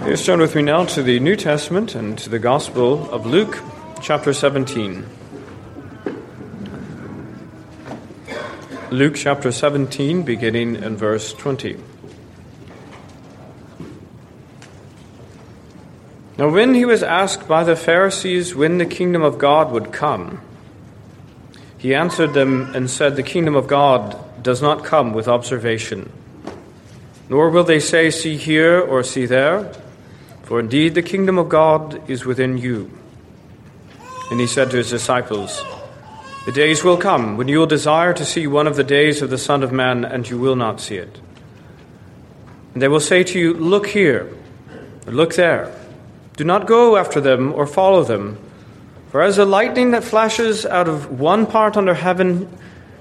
Please turn with me now to the New Testament and to the Gospel of Luke, chapter 17. Luke chapter 17, beginning in verse 20. Now, when he was asked by the Pharisees when the kingdom of God would come, he answered them and said, The kingdom of God does not come with observation, nor will they say, See here or see there for indeed the kingdom of God is within you. And he said to his disciples, The days will come when you will desire to see one of the days of the Son of Man, and you will not see it. And they will say to you, Look here, look there. Do not go after them or follow them. For as the lightning that flashes out of one part under heaven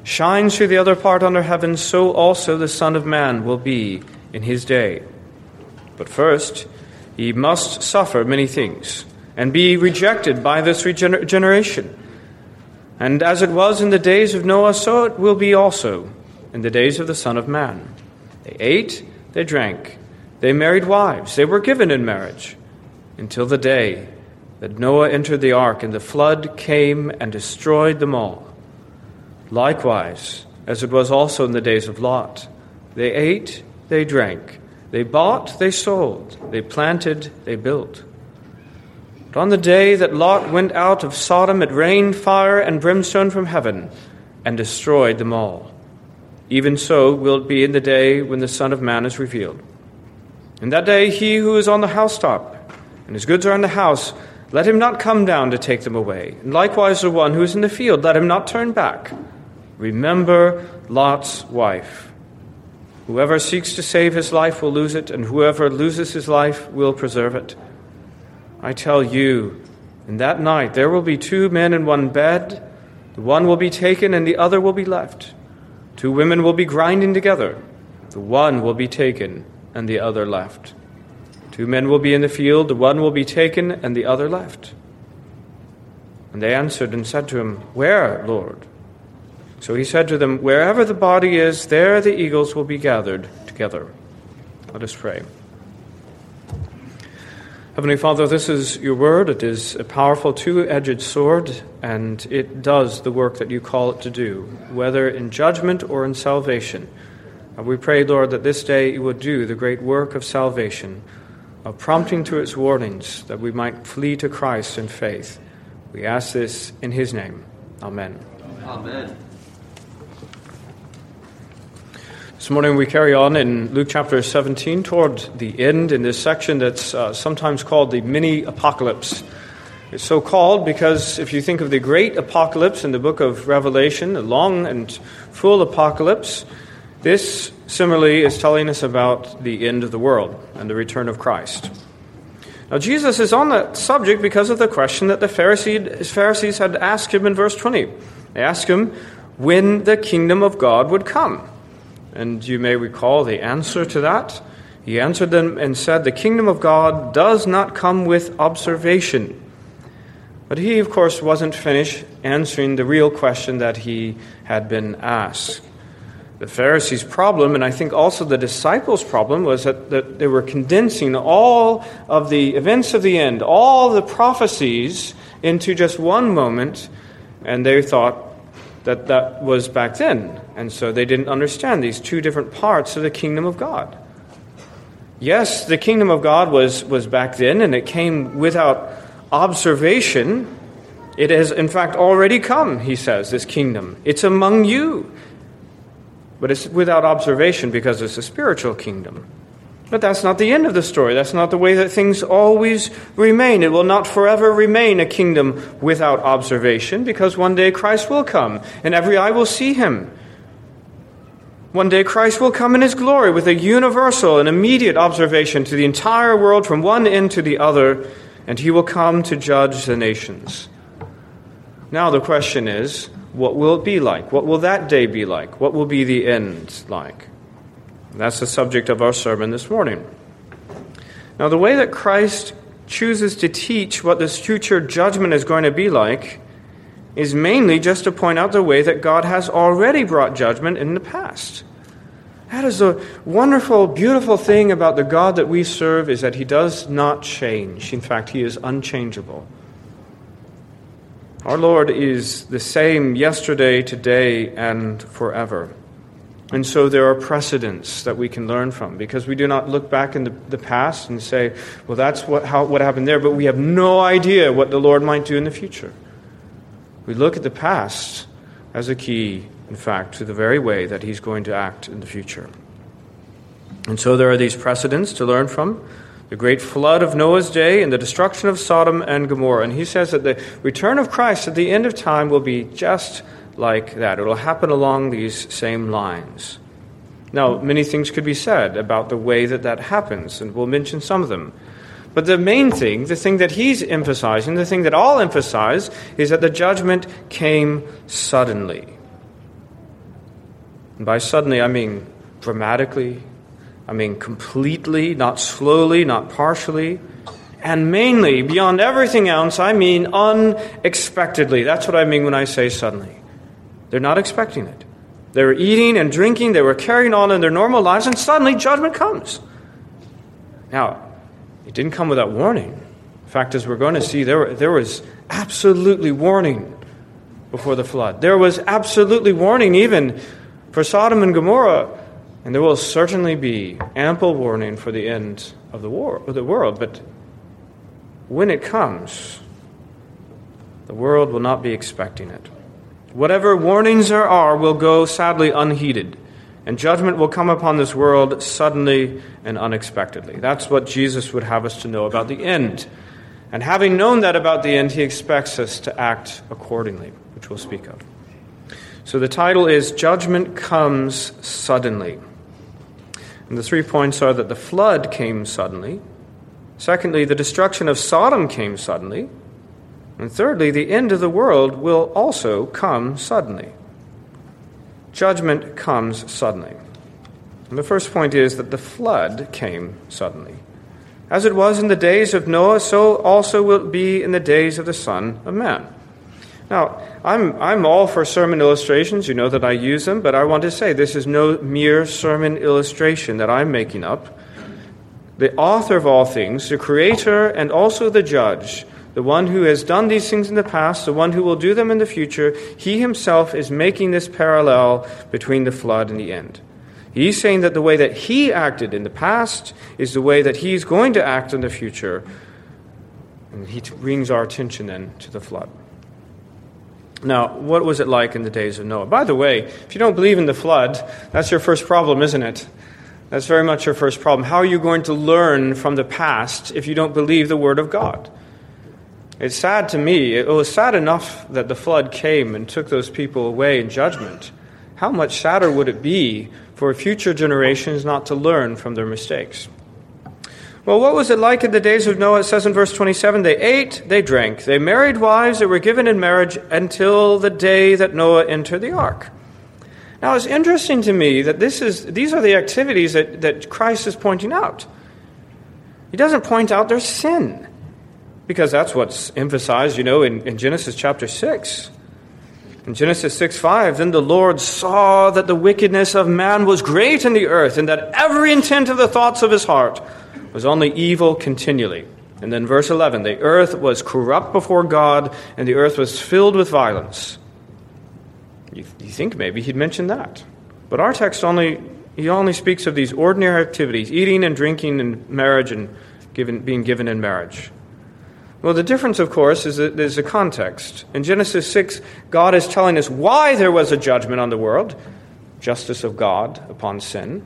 shines through the other part under heaven, so also the Son of Man will be in his day. But first, he must suffer many things and be rejected by this regener- generation. And as it was in the days of Noah, so it will be also in the days of the Son of Man. They ate, they drank, they married wives, they were given in marriage, until the day that Noah entered the ark and the flood came and destroyed them all. Likewise, as it was also in the days of Lot, they ate, they drank, they bought, they sold, they planted, they built. But on the day that Lot went out of Sodom, it rained fire and brimstone from heaven and destroyed them all. Even so will it be in the day when the Son of Man is revealed. In that day, he who is on the housetop and his goods are in the house, let him not come down to take them away. And likewise, the one who is in the field, let him not turn back. Remember Lot's wife. Whoever seeks to save his life will lose it, and whoever loses his life will preserve it. I tell you, in that night there will be two men in one bed. The one will be taken, and the other will be left. Two women will be grinding together. The one will be taken, and the other left. Two men will be in the field. The one will be taken, and the other left. And they answered and said to him, Where, Lord? So he said to them, Wherever the body is, there the eagles will be gathered together. Let us pray. Heavenly Father, this is your word. It is a powerful two edged sword, and it does the work that you call it to do, whether in judgment or in salvation. And we pray, Lord, that this day you would do the great work of salvation, of prompting to its warnings, that we might flee to Christ in faith. We ask this in his name. Amen. Amen. This morning we carry on in Luke chapter 17 toward the end in this section that's uh, sometimes called the mini apocalypse. It's so called because if you think of the great apocalypse in the book of Revelation, the long and full apocalypse, this similarly is telling us about the end of the world and the return of Christ. Now, Jesus is on that subject because of the question that the Pharisees had asked him in verse 20. They asked him when the kingdom of God would come. And you may recall the answer to that. He answered them and said, The kingdom of God does not come with observation. But he, of course, wasn't finished answering the real question that he had been asked. The Pharisees' problem, and I think also the disciples' problem, was that, that they were condensing all of the events of the end, all the prophecies, into just one moment, and they thought that that was back then. And so they didn't understand these two different parts of the kingdom of God. Yes, the kingdom of God was, was back then, and it came without observation. It has, in fact, already come, he says, this kingdom. It's among you. But it's without observation because it's a spiritual kingdom. But that's not the end of the story. That's not the way that things always remain. It will not forever remain a kingdom without observation because one day Christ will come and every eye will see him. One day Christ will come in his glory with a universal and immediate observation to the entire world from one end to the other, and he will come to judge the nations. Now the question is what will it be like? What will that day be like? What will be the end like? That's the subject of our sermon this morning. Now, the way that Christ chooses to teach what this future judgment is going to be like is mainly just to point out the way that God has already brought judgment in the past. That is a wonderful, beautiful thing about the God that we serve is that he does not change. In fact, he is unchangeable. Our Lord is the same yesterday, today, and forever. And so there are precedents that we can learn from because we do not look back in the, the past and say, well, that's what, how, what happened there, but we have no idea what the Lord might do in the future. We look at the past as a key in fact, to the very way that he's going to act in the future. And so there are these precedents to learn from the great flood of Noah's day and the destruction of Sodom and Gomorrah. And he says that the return of Christ at the end of time will be just like that. It will happen along these same lines. Now, many things could be said about the way that that happens, and we'll mention some of them. But the main thing, the thing that he's emphasizing, the thing that all emphasize, is that the judgment came suddenly. And by suddenly, I mean dramatically, I mean completely, not slowly, not partially. And mainly, beyond everything else, I mean unexpectedly. That's what I mean when I say suddenly. They're not expecting it. They were eating and drinking, they were carrying on in their normal lives, and suddenly judgment comes. Now, it didn't come without warning. In fact, as we're going to see, there, there was absolutely warning before the flood. There was absolutely warning even for Sodom and Gomorrah, and there will certainly be ample warning for the end of the, war, of the world. But when it comes, the world will not be expecting it. Whatever warnings there are will go sadly unheeded, and judgment will come upon this world suddenly and unexpectedly. That's what Jesus would have us to know about the end. And having known that about the end, he expects us to act accordingly, which we'll speak of. So the title is Judgment Comes Suddenly. And the three points are that the flood came suddenly. Secondly, the destruction of Sodom came suddenly. And thirdly, the end of the world will also come suddenly. Judgment comes suddenly. And the first point is that the flood came suddenly. As it was in the days of Noah, so also will it be in the days of the Son of Man. Now, I'm, I'm all for sermon illustrations. You know that I use them, but I want to say this is no mere sermon illustration that I'm making up. The author of all things, the creator and also the judge, the one who has done these things in the past, the one who will do them in the future, he himself is making this parallel between the flood and the end. He's saying that the way that he acted in the past is the way that he's going to act in the future. And he brings our attention then to the flood. Now, what was it like in the days of Noah? By the way, if you don't believe in the flood, that's your first problem, isn't it? That's very much your first problem. How are you going to learn from the past if you don't believe the Word of God? It's sad to me. It was sad enough that the flood came and took those people away in judgment. How much sadder would it be for future generations not to learn from their mistakes? Well, what was it like in the days of Noah? It says in verse 27 they ate, they drank, they married wives that were given in marriage until the day that Noah entered the ark. Now, it's interesting to me that this is, these are the activities that, that Christ is pointing out. He doesn't point out their sin, because that's what's emphasized, you know, in, in Genesis chapter 6. In Genesis 6 5, then the Lord saw that the wickedness of man was great in the earth, and that every intent of the thoughts of his heart was only evil continually. And then verse 11 the earth was corrupt before God, and the earth was filled with violence. You, you think maybe he'd mention that. But our text only, he only speaks of these ordinary activities eating and drinking and marriage and given, being given in marriage. Well, the difference, of course, is that there's a context. In Genesis 6, God is telling us why there was a judgment on the world justice of God upon sin.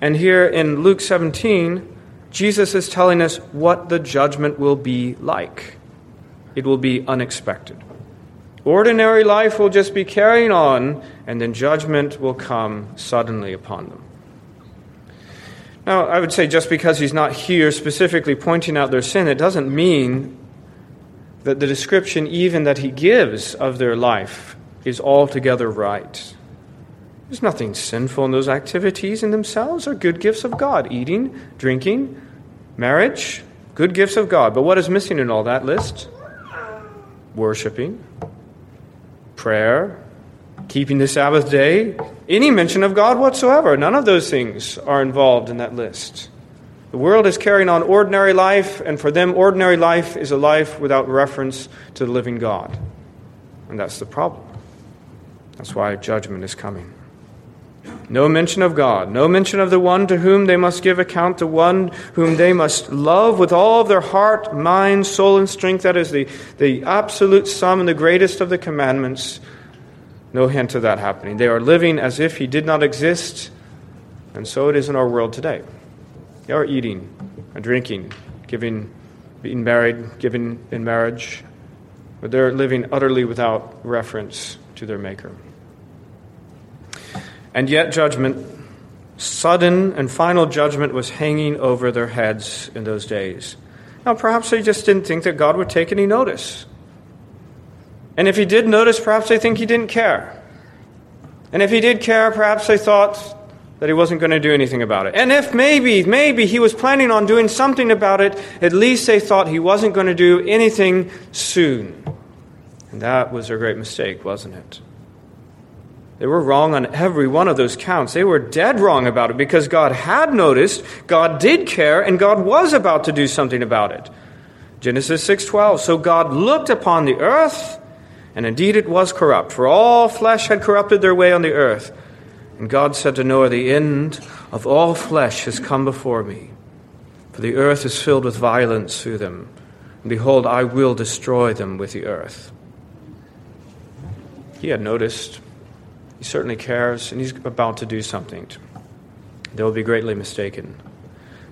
And here in Luke 17, Jesus is telling us what the judgment will be like. It will be unexpected. Ordinary life will just be carrying on, and then judgment will come suddenly upon them. Now, I would say just because he's not here specifically pointing out their sin, it doesn't mean that the description, even that he gives of their life, is altogether right. There's nothing sinful in those activities in themselves. are good gifts of God. Eating, drinking, marriage, good gifts of God. But what is missing in all that list? Worshipping, prayer, keeping the Sabbath day, any mention of God whatsoever. None of those things are involved in that list. The world is carrying on ordinary life, and for them, ordinary life is a life without reference to the living God. And that's the problem. That's why judgment is coming. No mention of God, no mention of the one to whom they must give account, the one whom they must love with all of their heart, mind, soul, and strength. That is the, the absolute sum and the greatest of the commandments. No hint of that happening. They are living as if He did not exist, and so it is in our world today. They are eating and drinking, giving, being married, giving in marriage, but they're living utterly without reference to their Maker. And yet, judgment, sudden and final judgment, was hanging over their heads in those days. Now, perhaps they just didn't think that God would take any notice. And if He did notice, perhaps they think He didn't care. And if He did care, perhaps they thought that He wasn't going to do anything about it. And if maybe, maybe He was planning on doing something about it, at least they thought He wasn't going to do anything soon. And that was their great mistake, wasn't it? They were wrong on every one of those counts. They were dead wrong about it because God had noticed, God did care, and God was about to do something about it. Genesis 6:12. So God looked upon the earth, and indeed it was corrupt, for all flesh had corrupted their way on the earth. And God said to Noah, The end of all flesh has come before me, for the earth is filled with violence through them. And behold, I will destroy them with the earth. He had noticed he certainly cares, and he's about to do something. They will be greatly mistaken.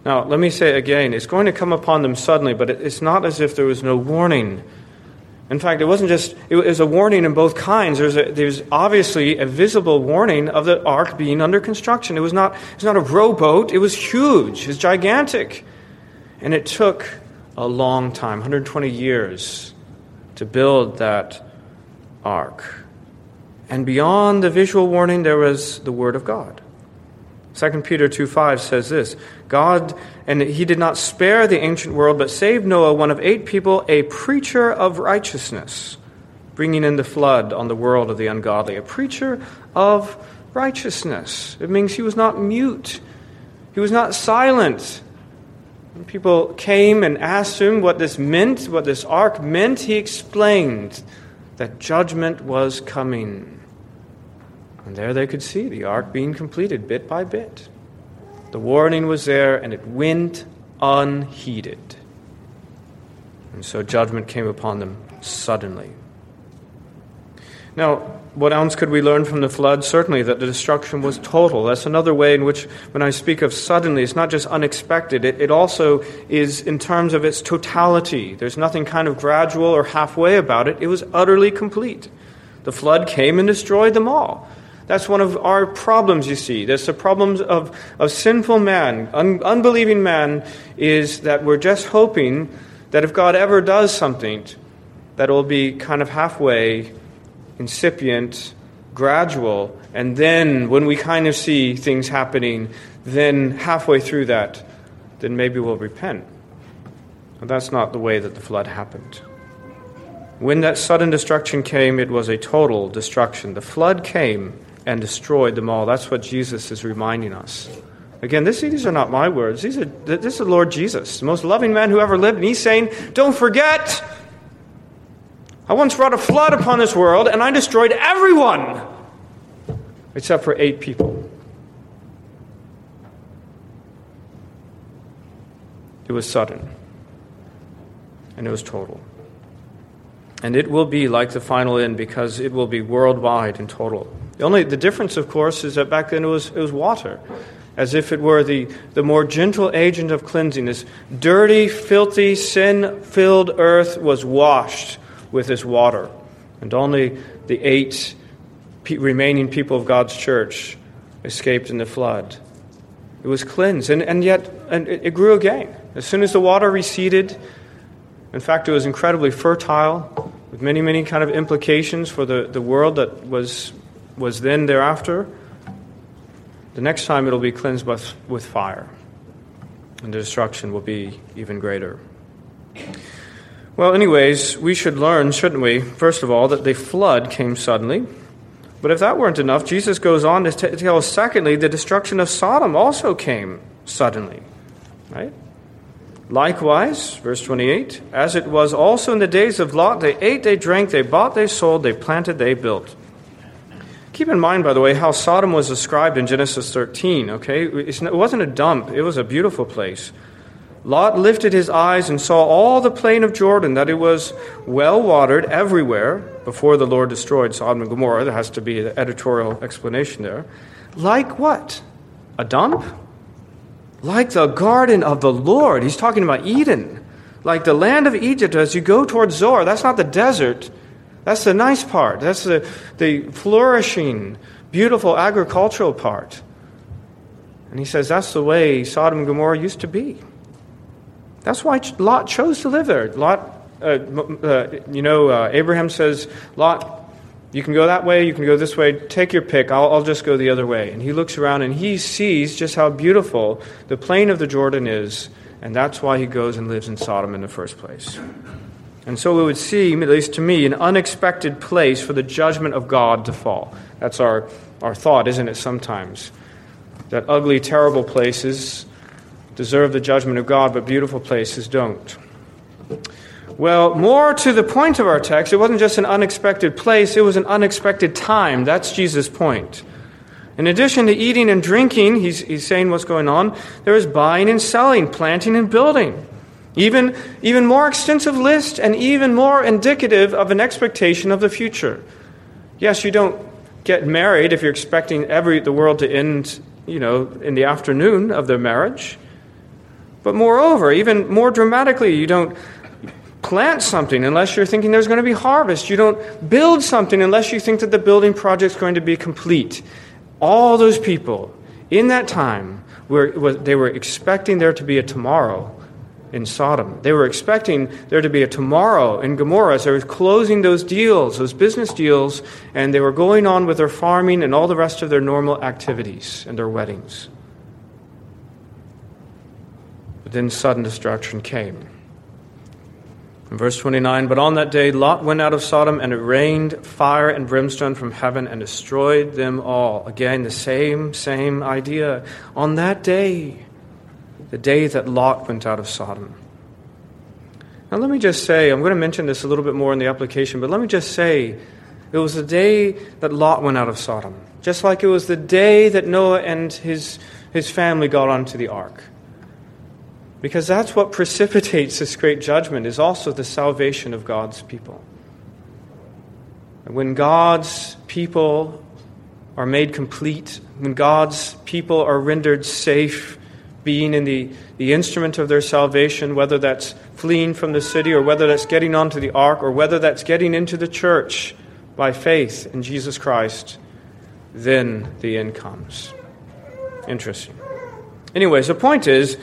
Now, let me say again, it's going to come upon them suddenly, but it's not as if there was no warning. In fact, it wasn't just, it was a warning in both kinds. There's, a, there's obviously a visible warning of the ark being under construction. It was, not, it was not a rowboat, it was huge, it was gigantic. And it took a long time 120 years to build that ark. And beyond the visual warning, there was the Word of God. 2 Peter 2 5 says this God, and he did not spare the ancient world, but saved Noah, one of eight people, a preacher of righteousness, bringing in the flood on the world of the ungodly. A preacher of righteousness. It means he was not mute, he was not silent. When people came and asked him what this meant, what this ark meant, he explained that judgment was coming. And there they could see the ark being completed bit by bit. The warning was there, and it went unheeded. And so judgment came upon them suddenly. Now, what else could we learn from the flood? Certainly that the destruction was total. That's another way in which, when I speak of suddenly, it's not just unexpected, it, it also is in terms of its totality. There's nothing kind of gradual or halfway about it. It was utterly complete. The flood came and destroyed them all. That's one of our problems, you see. That's the problems of, of sinful man, un, unbelieving man, is that we're just hoping that if God ever does something, that it will be kind of halfway, incipient, gradual, and then when we kind of see things happening, then halfway through that, then maybe we'll repent. But that's not the way that the flood happened. When that sudden destruction came, it was a total destruction. The flood came and destroyed them all. That's what Jesus is reminding us. Again, this, these are not my words. These are, this is the Lord Jesus, the most loving man who ever lived. And he's saying, Don't forget, I once brought a flood upon this world and I destroyed everyone except for eight people. It was sudden and it was total. And it will be like the final end because it will be worldwide and total. The only the difference, of course, is that back then it was it was water, as if it were the, the more gentle agent of cleansing. This dirty, filthy, sin-filled earth was washed with this water, and only the eight pe- remaining people of God's church escaped in the flood. It was cleansed, and, and yet and it, it grew again. As soon as the water receded, in fact, it was incredibly fertile, with many, many kind of implications for the, the world that was was then thereafter, the next time it'll be cleansed with, fire, and the destruction will be even greater. Well, anyways, we should learn, shouldn't we, first of all, that the flood came suddenly. But if that weren't enough, Jesus goes on to t- tell us, secondly, the destruction of Sodom also came suddenly. Right? Likewise, verse 28, as it was also in the days of Lot, they ate, they drank, they bought, they sold, they planted, they built. Keep in mind, by the way, how Sodom was described in Genesis 13, okay? It wasn't a dump, it was a beautiful place. Lot lifted his eyes and saw all the plain of Jordan, that it was well watered everywhere before the Lord destroyed Sodom and Gomorrah. There has to be an editorial explanation there. Like what? A dump? Like the garden of the Lord. He's talking about Eden. Like the land of Egypt as you go towards Zoar. That's not the desert. That's the nice part. That's the, the flourishing, beautiful agricultural part. And he says that's the way Sodom and Gomorrah used to be. That's why Lot chose to live there. Lot, uh, uh, you know, uh, Abraham says, Lot, you can go that way, you can go this way, take your pick, I'll, I'll just go the other way. And he looks around and he sees just how beautiful the plain of the Jordan is, and that's why he goes and lives in Sodom in the first place. And so it would seem, at least to me, an unexpected place for the judgment of God to fall. That's our, our thought, isn't it, sometimes? That ugly, terrible places deserve the judgment of God, but beautiful places don't. Well, more to the point of our text, it wasn't just an unexpected place, it was an unexpected time. That's Jesus' point. In addition to eating and drinking, he's, he's saying what's going on, there is buying and selling, planting and building. Even, even more extensive list and even more indicative of an expectation of the future. Yes, you don't get married if you're expecting every, the world to end, you know, in the afternoon of their marriage. But moreover, even more dramatically, you don't plant something unless you're thinking there's going to be harvest. You don't build something unless you think that the building project's going to be complete. All those people in that time were, they were expecting there to be a tomorrow in Sodom. They were expecting there to be a tomorrow in Gomorrah. So they were closing those deals, those business deals, and they were going on with their farming and all the rest of their normal activities and their weddings. But then sudden destruction came. In verse 29, but on that day Lot went out of Sodom, and it rained fire and brimstone from heaven and destroyed them all. Again, the same, same idea. On that day, the day that Lot went out of Sodom. Now, let me just say, I'm going to mention this a little bit more in the application, but let me just say, it was the day that Lot went out of Sodom, just like it was the day that Noah and his, his family got onto the ark. Because that's what precipitates this great judgment, is also the salvation of God's people. When God's people are made complete, when God's people are rendered safe, being in the, the instrument of their salvation, whether that's fleeing from the city or whether that's getting onto the ark or whether that's getting into the church by faith in Jesus Christ, then the end comes. Interesting. Anyways, the point is,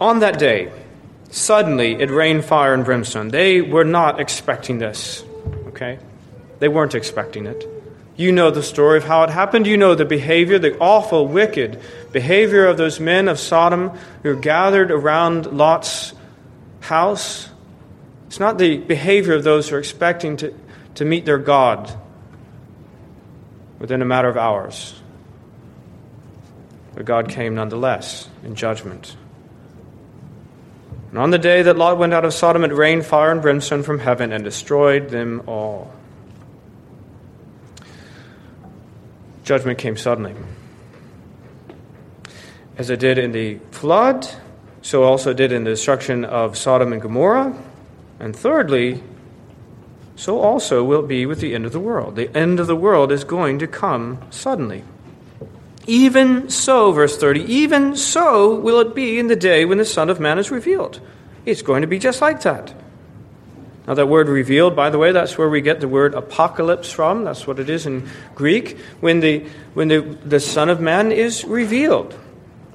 on that day, suddenly it rained fire and brimstone. They were not expecting this, okay? They weren't expecting it. You know the story of how it happened. You know the behavior, the awful, wicked behavior of those men of Sodom who gathered around Lot's house. It's not the behavior of those who are expecting to, to meet their God within a matter of hours. But God came nonetheless in judgment. And on the day that Lot went out of Sodom, it rained fire and brimstone from heaven and destroyed them all. Judgment came suddenly. As it did in the flood, so also did in the destruction of Sodom and Gomorrah. And thirdly, so also will it be with the end of the world. The end of the world is going to come suddenly. Even so, verse 30, even so will it be in the day when the Son of Man is revealed. It's going to be just like that. Now, that word revealed, by the way, that's where we get the word apocalypse from. That's what it is in Greek. When the, when the, the Son of Man is revealed.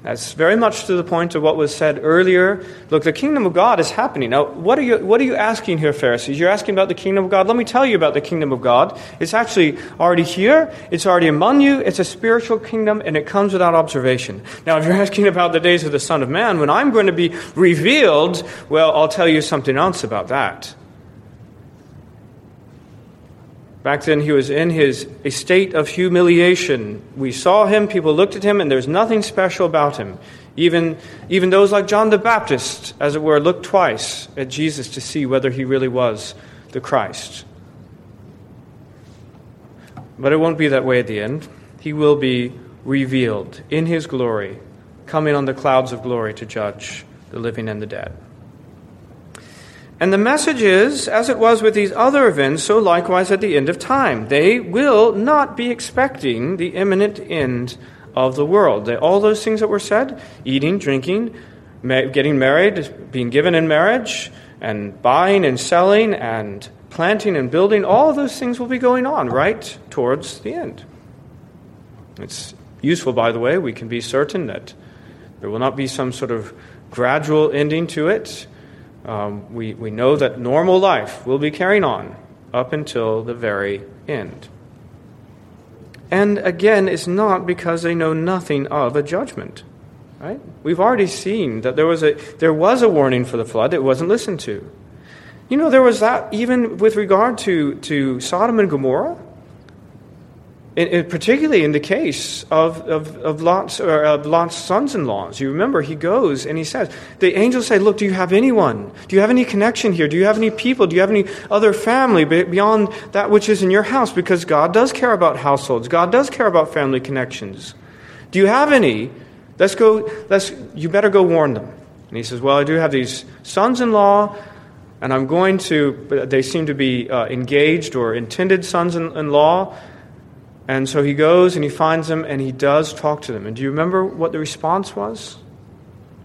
That's very much to the point of what was said earlier. Look, the kingdom of God is happening. Now, what are you, what are you asking here, Pharisees? You're asking about the kingdom of God. Let me tell you about the kingdom of God. It's actually already here. It's already among you. It's a spiritual kingdom, and it comes without observation. Now, if you're asking about the days of the Son of Man, when I'm going to be revealed, well, I'll tell you something else about that. Back then, he was in his a state of humiliation. We saw him, people looked at him, and there's nothing special about him. Even, even those like John the Baptist, as it were, looked twice at Jesus to see whether he really was the Christ. But it won't be that way at the end. He will be revealed in his glory, coming on the clouds of glory to judge the living and the dead. And the message is, as it was with these other events, so likewise at the end of time. They will not be expecting the imminent end of the world. They, all those things that were said eating, drinking, ma- getting married, being given in marriage, and buying and selling, and planting and building all those things will be going on right towards the end. It's useful, by the way. We can be certain that there will not be some sort of gradual ending to it um, we, we know that normal life will be carrying on up until the very end. And again, it's not because they know nothing of a judgment. Right? We've already seen that there was a there was a warning for the flood. It wasn't listened to. You know, there was that even with regard to, to Sodom and Gomorrah. In, in, particularly in the case of, of, of, Lot's, of Lot's sons in laws. You remember, he goes and he says, The angels say, Look, do you have anyone? Do you have any connection here? Do you have any people? Do you have any other family beyond that which is in your house? Because God does care about households, God does care about family connections. Do you have any? Let's go, let's, you better go warn them. And he says, Well, I do have these sons in law, and I'm going to, they seem to be uh, engaged or intended sons in law. And so he goes and he finds them and he does talk to them. And do you remember what the response was?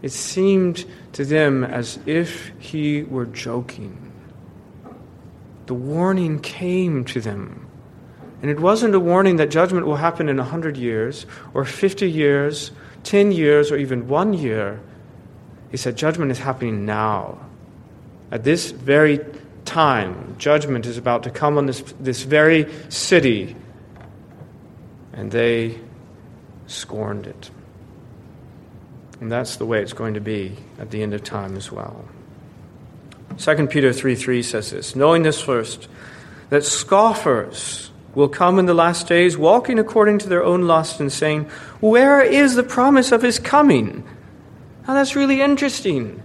It seemed to them as if he were joking. The warning came to them. And it wasn't a warning that judgment will happen in a 100 years, or 50 years, 10 years, or even one year. He said, Judgment is happening now. At this very time, judgment is about to come on this, this very city and they scorned it. And that's the way it's going to be at the end of time as well. 2 Peter 3 3 says this Knowing this first, that scoffers will come in the last days, walking according to their own lust, and saying, Where is the promise of his coming? Now that's really interesting.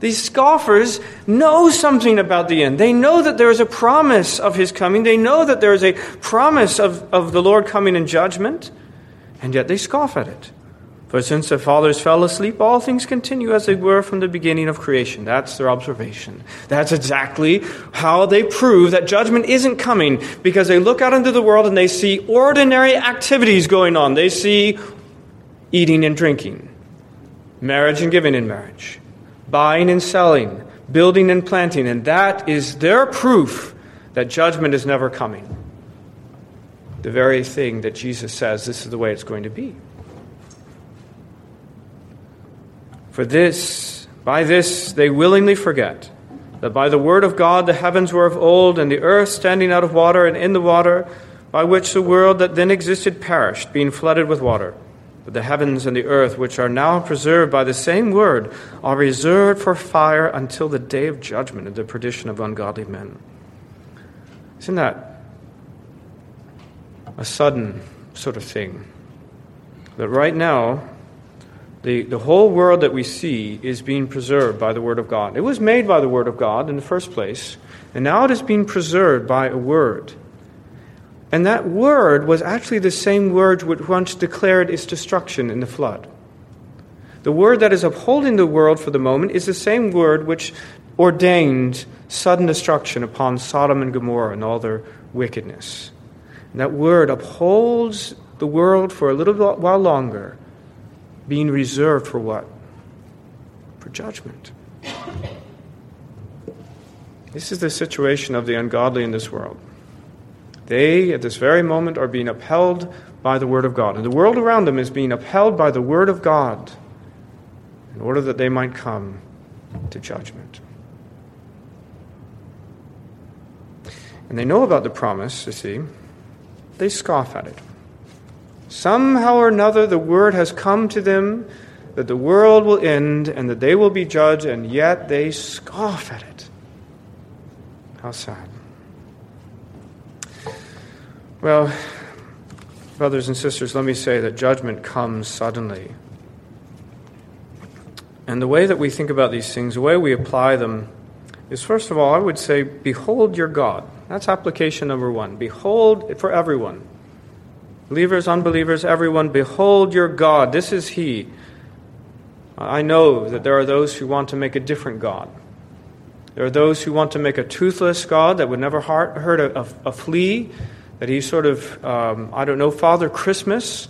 These scoffers know something about the end. They know that there is a promise of his coming. They know that there is a promise of, of the Lord coming in judgment, and yet they scoff at it. For since the fathers fell asleep, all things continue as they were from the beginning of creation. That's their observation. That's exactly how they prove that judgment isn't coming, because they look out into the world and they see ordinary activities going on. They see eating and drinking, marriage and giving in marriage buying and selling, building and planting, and that is their proof that judgment is never coming. The very thing that Jesus says this is the way it's going to be. For this, by this, they willingly forget that by the word of God the heavens were of old, and the earth standing out of water and in the water, by which the world that then existed perished, being flooded with water. But the heavens and the earth, which are now preserved by the same word, are reserved for fire until the day of judgment and the perdition of ungodly men. Isn't that a sudden sort of thing? That right now, the, the whole world that we see is being preserved by the Word of God. It was made by the Word of God in the first place, and now it is being preserved by a Word. And that word was actually the same word which once declared its destruction in the flood. The word that is upholding the world for the moment is the same word which ordained sudden destruction upon Sodom and Gomorrah and all their wickedness. And that word upholds the world for a little while longer, being reserved for what? For judgment. This is the situation of the ungodly in this world. They, at this very moment, are being upheld by the Word of God. And the world around them is being upheld by the Word of God in order that they might come to judgment. And they know about the promise, you see. They scoff at it. Somehow or another, the word has come to them that the world will end and that they will be judged, and yet they scoff at it. How sad. Well, brothers and sisters, let me say that judgment comes suddenly. And the way that we think about these things, the way we apply them, is first of all, I would say, behold your God. That's application number one. Behold for everyone. Believers, unbelievers, everyone, behold your God. This is He. I know that there are those who want to make a different God. There are those who want to make a toothless God that would never hurt a, a, a flea, that He's sort of, um, I don't know, Father Christmas,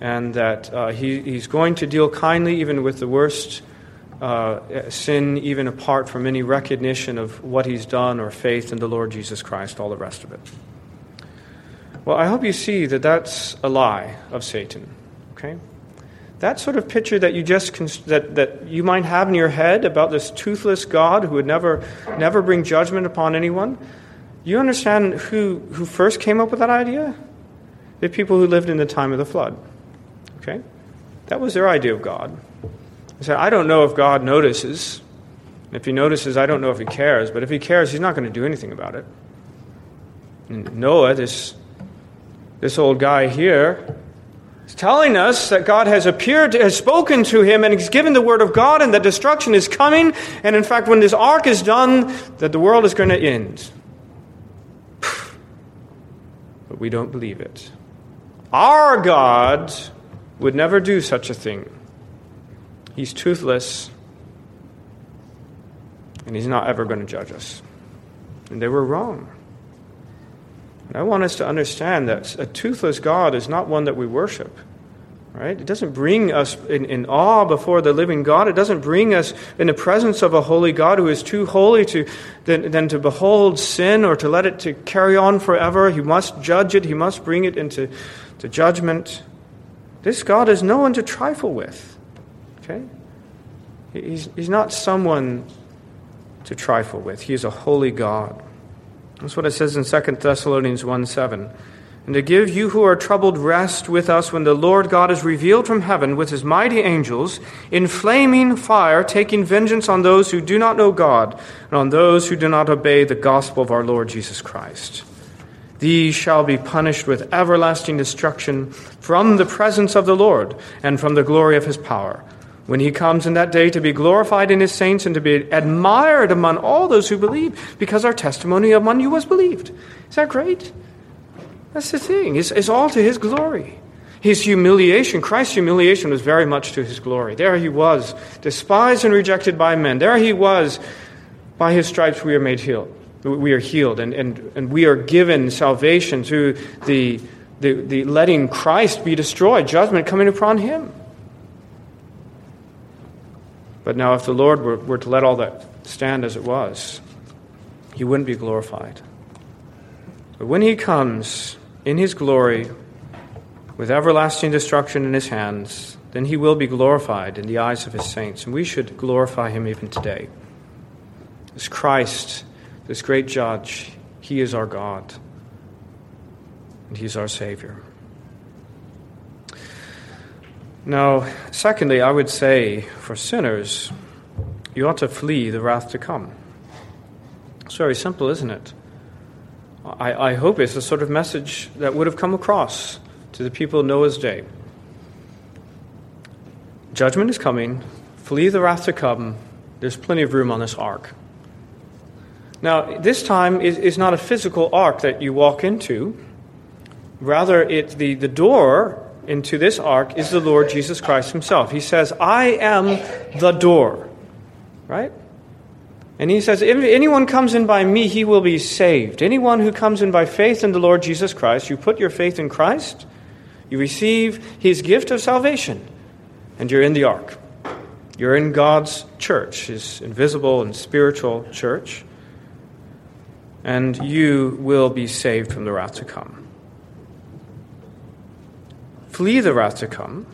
and that uh, he, He's going to deal kindly even with the worst uh, sin, even apart from any recognition of what He's done or faith in the Lord Jesus Christ, all the rest of it. Well, I hope you see that that's a lie of Satan. Okay? That sort of picture that you just that, that you might have in your head about this toothless God who would never never bring judgment upon anyone, you understand who who first came up with that idea? The people who lived in the time of the flood. Okay? That was their idea of God. They said, I don't know if God notices. If he notices, I don't know if he cares, but if he cares, he's not going to do anything about it. And Noah, this this old guy here is telling us that God has appeared, has spoken to him, and he's given the word of God, and that destruction is coming. And in fact, when this ark is done, that the world is going to end. But we don't believe it. Our God would never do such a thing. He's toothless, and he's not ever going to judge us. And they were wrong. And I want us to understand that a toothless God is not one that we worship. Right? It doesn't bring us in, in awe before the living God. It doesn't bring us in the presence of a holy God who is too holy to, than, than to behold sin or to let it to carry on forever. He must judge it. He must bring it into to judgment. This God is no one to trifle with. Okay? He's, he's not someone to trifle with. He is a holy God. That's what it says in 2 Thessalonians 1 7. And to give you who are troubled rest with us when the Lord God is revealed from heaven with his mighty angels in flaming fire, taking vengeance on those who do not know God and on those who do not obey the gospel of our Lord Jesus Christ. These shall be punished with everlasting destruction from the presence of the Lord and from the glory of his power when he comes in that day to be glorified in his saints and to be admired among all those who believe, because our testimony among you was believed. Is that great? That's the thing. It's, it's all to his glory. His humiliation, Christ's humiliation, was very much to his glory. There he was, despised and rejected by men. There he was, by his stripes we are made healed. We are healed, and, and, and we are given salvation through the, the, the letting Christ be destroyed, judgment coming upon him. But now, if the Lord were, were to let all that stand as it was, he wouldn't be glorified. But when he comes in his glory with everlasting destruction in his hands, then he will be glorified in the eyes of his saints. And we should glorify him even today. As Christ, this great judge, he is our God, and he is our Savior. Now, secondly, I would say for sinners, you ought to flee the wrath to come. It's very simple, isn't it? I, I hope it's a sort of message that would have come across to the people of Noah's day. Judgment is coming. Flee the wrath to come. There's plenty of room on this ark. Now, this time is, is not a physical ark that you walk into. Rather, it, the, the door into this ark is the Lord Jesus Christ himself. He says, I am the door. Right? And he says, if anyone comes in by me, he will be saved. Anyone who comes in by faith in the Lord Jesus Christ, you put your faith in Christ, you receive his gift of salvation, and you're in the ark. You're in God's church, his invisible and spiritual church, and you will be saved from the wrath to come flee the wrath to come.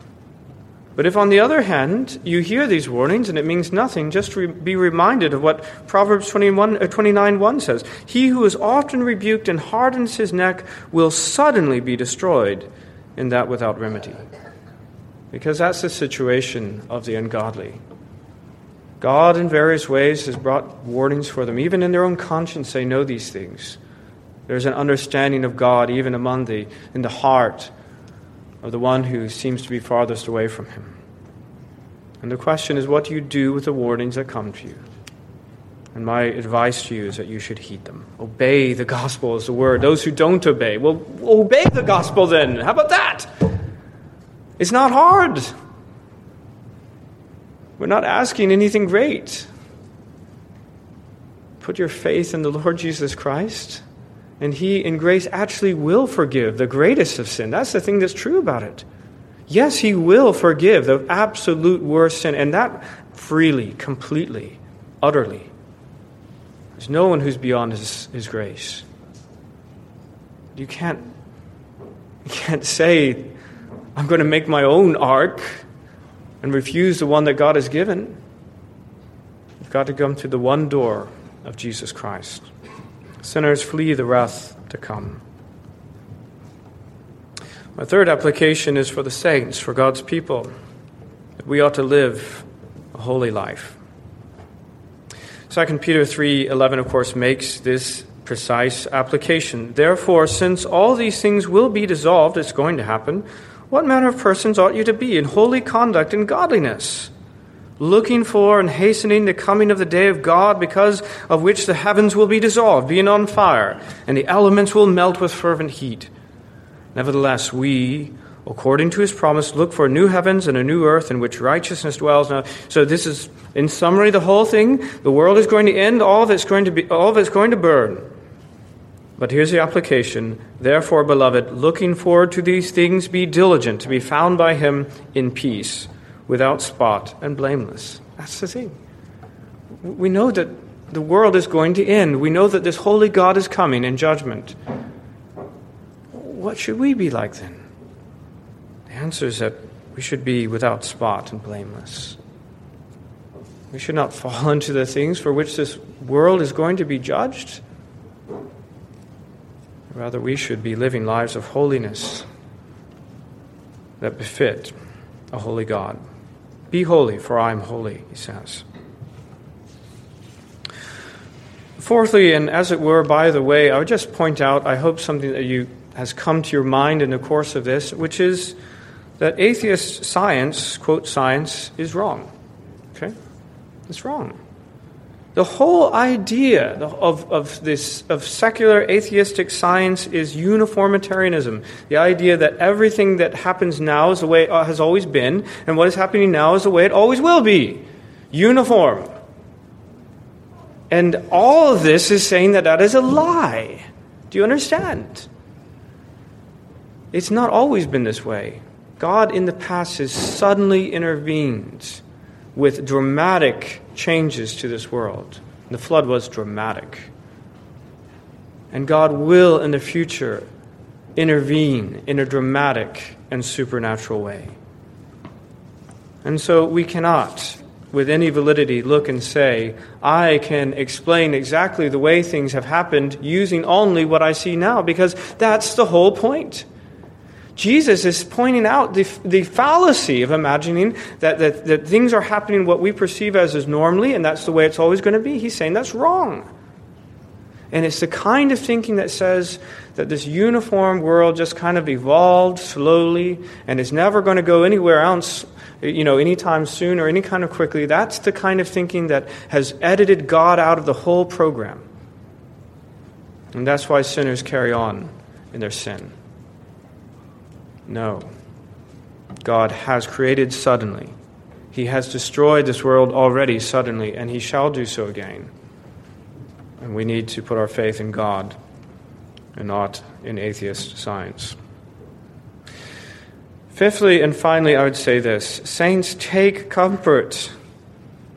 But if, on the other hand, you hear these warnings and it means nothing, just re- be reminded of what Proverbs 21, uh, 29 1 says He who is often rebuked and hardens his neck will suddenly be destroyed in that without remedy. Because that's the situation of the ungodly. God, in various ways, has brought warnings for them. Even in their own conscience, they know these things. There's an understanding of God even among the, in the heart of the one who seems to be farthest away from Him. And the question is, what do you do with the warnings that come to you? And my advice to you is that you should heed them. Obey the gospel is the word. Those who don't obey, well, obey the gospel then. How about that? It's not hard. We're not asking anything great. Put your faith in the Lord Jesus Christ, and He, in grace, actually will forgive the greatest of sin. That's the thing that's true about it. Yes, He will forgive the absolute worst sin, and that freely, completely, utterly. There's no one who's beyond His, his grace. You can't, you can't say, I'm going to make my own ark and refuse the one that God has given. You've got to come through the one door of Jesus Christ. Sinners flee the wrath to come. My third application is for the saints, for God's people, that we ought to live a holy life. 2 Peter 3:11 of course makes this precise application. Therefore, since all these things will be dissolved, it's going to happen, what manner of persons ought you to be in holy conduct and godliness? Looking for and hastening the coming of the day of God, because of which the heavens will be dissolved, being on fire, and the elements will melt with fervent heat. Nevertheless, we, according to his promise, look for new heavens and a new earth in which righteousness dwells. Now, so this is, in summary, the whole thing. The world is going to end. All of it's going to be, all of it's going to burn. But here's the application. Therefore, beloved, looking forward to these things, be diligent to be found by him in peace without spot and blameless. That's the thing. We know that the world is going to end. We know that this holy God is coming in judgment. What should we be like then? The answer is that we should be without spot and blameless. We should not fall into the things for which this world is going to be judged. Rather, we should be living lives of holiness that befit a holy God. Be holy, for I am holy, he says. Fourthly, and as it were, by the way, I would just point out, I hope something that you has come to your mind in the course of this, which is that atheist science, quote science, is wrong. Okay? It's wrong. The whole idea of, of, this, of secular atheistic science is uniformitarianism. The idea that everything that happens now is the way it has always been, and what is happening now is the way it always will be. Uniform. And all of this is saying that that is a lie. Do you understand? It's not always been this way. God in the past has suddenly intervened with dramatic changes to this world. The flood was dramatic. And God will, in the future, intervene in a dramatic and supernatural way. And so we cannot, with any validity, look and say, I can explain exactly the way things have happened using only what I see now, because that's the whole point. Jesus is pointing out the, the fallacy of imagining that, that, that things are happening what we perceive as is normally, and that's the way it's always going to be. He's saying that's wrong. And it's the kind of thinking that says that this uniform world just kind of evolved slowly and is never going to go anywhere else, you know, anytime soon or any kind of quickly. That's the kind of thinking that has edited God out of the whole program. And that's why sinners carry on in their sin. No. God has created suddenly. He has destroyed this world already suddenly, and He shall do so again. And we need to put our faith in God and not in atheist science. Fifthly and finally, I would say this Saints, take comfort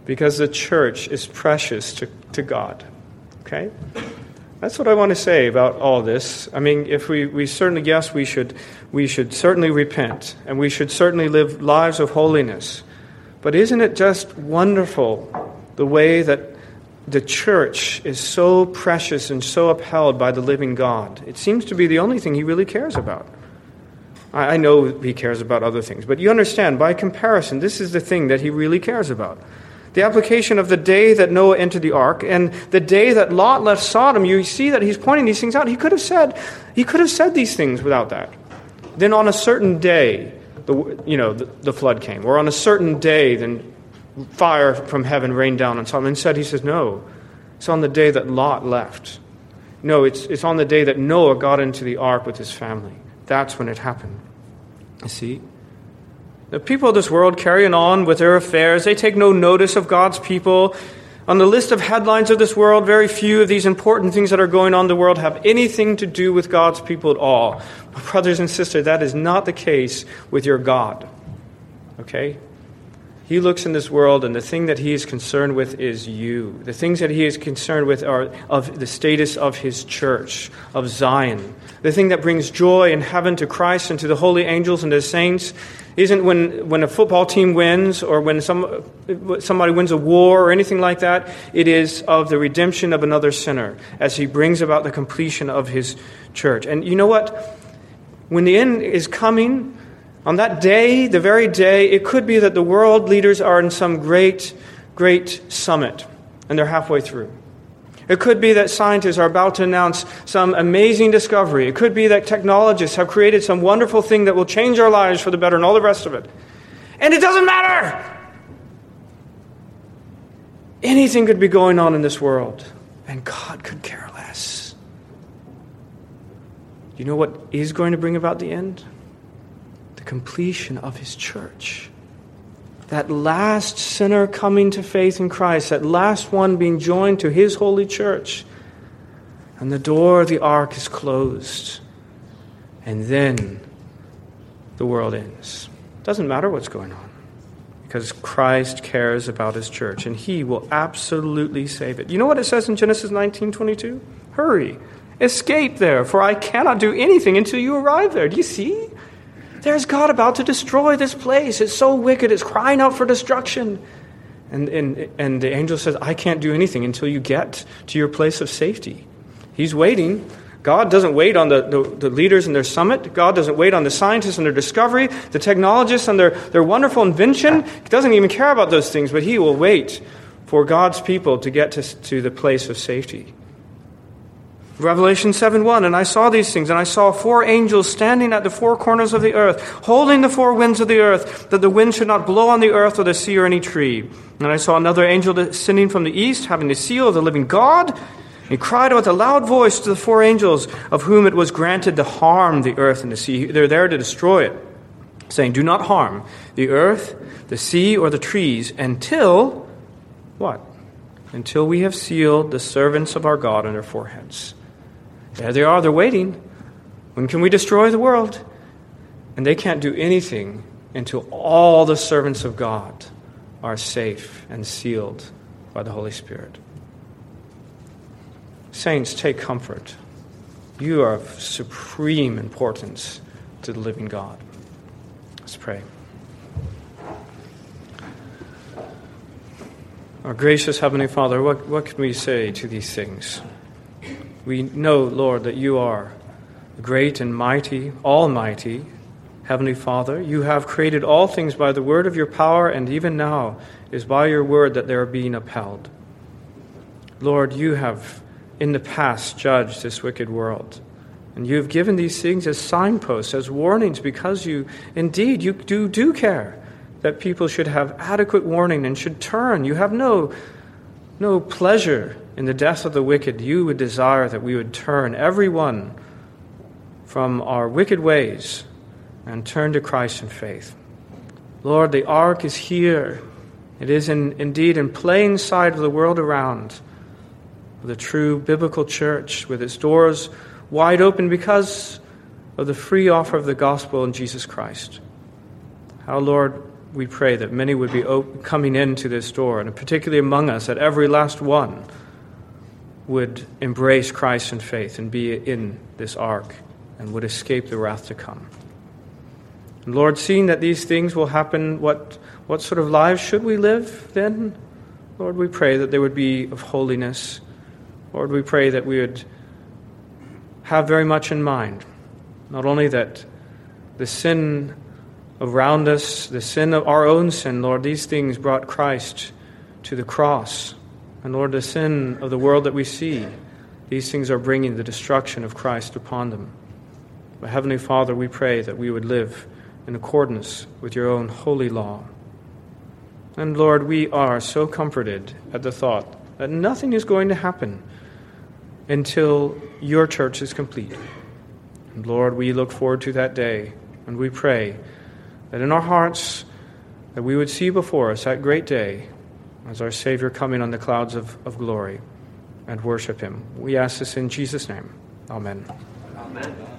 because the church is precious to, to God. Okay? That's what I want to say about all this. I mean, if we, we certainly, yes, we should, we should certainly repent and we should certainly live lives of holiness. But isn't it just wonderful the way that the church is so precious and so upheld by the living God? It seems to be the only thing he really cares about. I, I know he cares about other things, but you understand, by comparison, this is the thing that he really cares about the application of the day that Noah entered the ark and the day that Lot left Sodom, you see that he's pointing these things out. He could have said, he could have said these things without that. Then on a certain day, the, you know, the, the flood came. Or on a certain day, then fire from heaven rained down on Sodom. Instead, he says, no, it's on the day that Lot left. No, it's, it's on the day that Noah got into the ark with his family. That's when it happened. You see? The people of this world carrying on with their affairs, they take no notice of God's people. On the list of headlines of this world, very few of these important things that are going on in the world have anything to do with God's people at all. But brothers and sisters, that is not the case with your God. Okay? He looks in this world, and the thing that he is concerned with is you. The things that he is concerned with are of the status of his church, of Zion. The thing that brings joy in heaven to Christ and to the holy angels and the saints isn't when, when a football team wins or when some, somebody wins a war or anything like that. It is of the redemption of another sinner as he brings about the completion of his church. And you know what? When the end is coming, on that day, the very day, it could be that the world leaders are in some great, great summit and they're halfway through. It could be that scientists are about to announce some amazing discovery. It could be that technologists have created some wonderful thing that will change our lives for the better and all the rest of it. And it doesn't matter! Anything could be going on in this world, and God could care less. You know what is going to bring about the end? Completion of his church. That last sinner coming to faith in Christ, that last one being joined to his holy church. And the door of the ark is closed. And then the world ends. Doesn't matter what's going on because Christ cares about his church and he will absolutely save it. You know what it says in Genesis 19:22? Hurry, escape there, for I cannot do anything until you arrive there. Do you see? There's God about to destroy this place. It's so wicked. It's crying out for destruction. And, and, and the angel says, I can't do anything until you get to your place of safety. He's waiting. God doesn't wait on the, the, the, leaders and their summit. God doesn't wait on the scientists and their discovery, the technologists and their, their wonderful invention. He doesn't even care about those things, but He will wait for God's people to get to, to the place of safety. Revelation 7 1 And I saw these things, and I saw four angels standing at the four corners of the earth, holding the four winds of the earth, that the wind should not blow on the earth or the sea or any tree. And I saw another angel descending from the east, having the seal of the living God. He cried out with a loud voice to the four angels, of whom it was granted to harm the earth and the sea. They're there to destroy it, saying, Do not harm the earth, the sea, or the trees until what? Until we have sealed the servants of our God on their foreheads. There they are, they're waiting. When can we destroy the world? And they can't do anything until all the servants of God are safe and sealed by the Holy Spirit. Saints, take comfort. You are of supreme importance to the living God. Let's pray. Our gracious Heavenly Father, what, what can we say to these things? We know, Lord, that you are great and mighty, almighty, Heavenly Father. You have created all things by the word of your power, and even now is by your word that they are being upheld. Lord, you have in the past judged this wicked world. And you have given these things as signposts, as warnings, because you indeed you do do care that people should have adequate warning and should turn. You have no no pleasure in the death of the wicked, you would desire that we would turn everyone from our wicked ways and turn to Christ in faith. Lord, the ark is here. It is in, indeed in plain sight of the world around, the true biblical church with its doors wide open because of the free offer of the gospel in Jesus Christ. How, Lord, we pray that many would be coming into this door, and particularly among us, that every last one would embrace Christ in faith and be in this ark and would escape the wrath to come. And Lord, seeing that these things will happen, what, what sort of lives should we live then? Lord, we pray that they would be of holiness. Lord, we pray that we would have very much in mind not only that the sin around us, the sin of our own sin, Lord, these things brought Christ to the cross. And Lord, the sin of the world that we see, these things are bringing the destruction of Christ upon them. But Heavenly Father, we pray that we would live in accordance with your own holy law. And Lord, we are so comforted at the thought that nothing is going to happen until your church is complete. And Lord, we look forward to that day, and we pray that in our hearts that we would see before us that great day as our Savior coming on the clouds of, of glory and worship him. We ask this in Jesus' name. Amen. Amen.